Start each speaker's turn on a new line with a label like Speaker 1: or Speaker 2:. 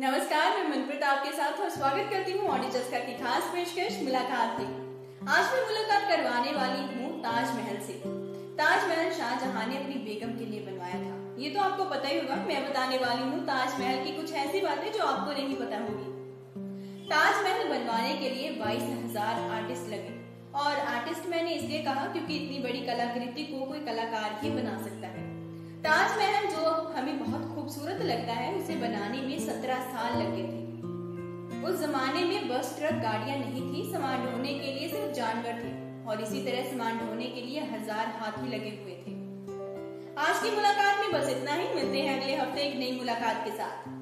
Speaker 1: नमस्कार, मैं मनप्रीत आपके साथ और स्वागत करती हूँ ऑडियो चस्का की खास पेशकश मुलाकात की आज मैं मुलाकात करवाने वाली हूँ ताजमहल से। ताजमहल शाहजहां ने अपनी बेगम के लिए बनवाया था। ये तो आपको पता ही होगा, मैं बताने वाली हूँ ताजमहल की कुछ ऐसी बातें जो आपको नहीं पता होगी। ताजमहल बनवाने के लिए बाईस हज़ार आर्टिस्ट लगे। और आर्टिस्ट मैंने इसलिए कहा क्योंकि इतनी बड़ी कलाकृति को कोई कलाकार ही बना सकता है। ताजमहल उसे बनाने में सत्रह साल लगे थे। उस जमाने में बस, ट्रक, गाड़ियाँ नहीं थी, सामान ढोने के लिए सिर्फ़ जानवर थे और इसी तरह सामान ढोने के लिए हज़ार हाथी लगे हुए थे। आज की मुलाकात में बस इतना ही, मिलते हैं अगले हफ़्ते एक नई मुलाकात के साथ।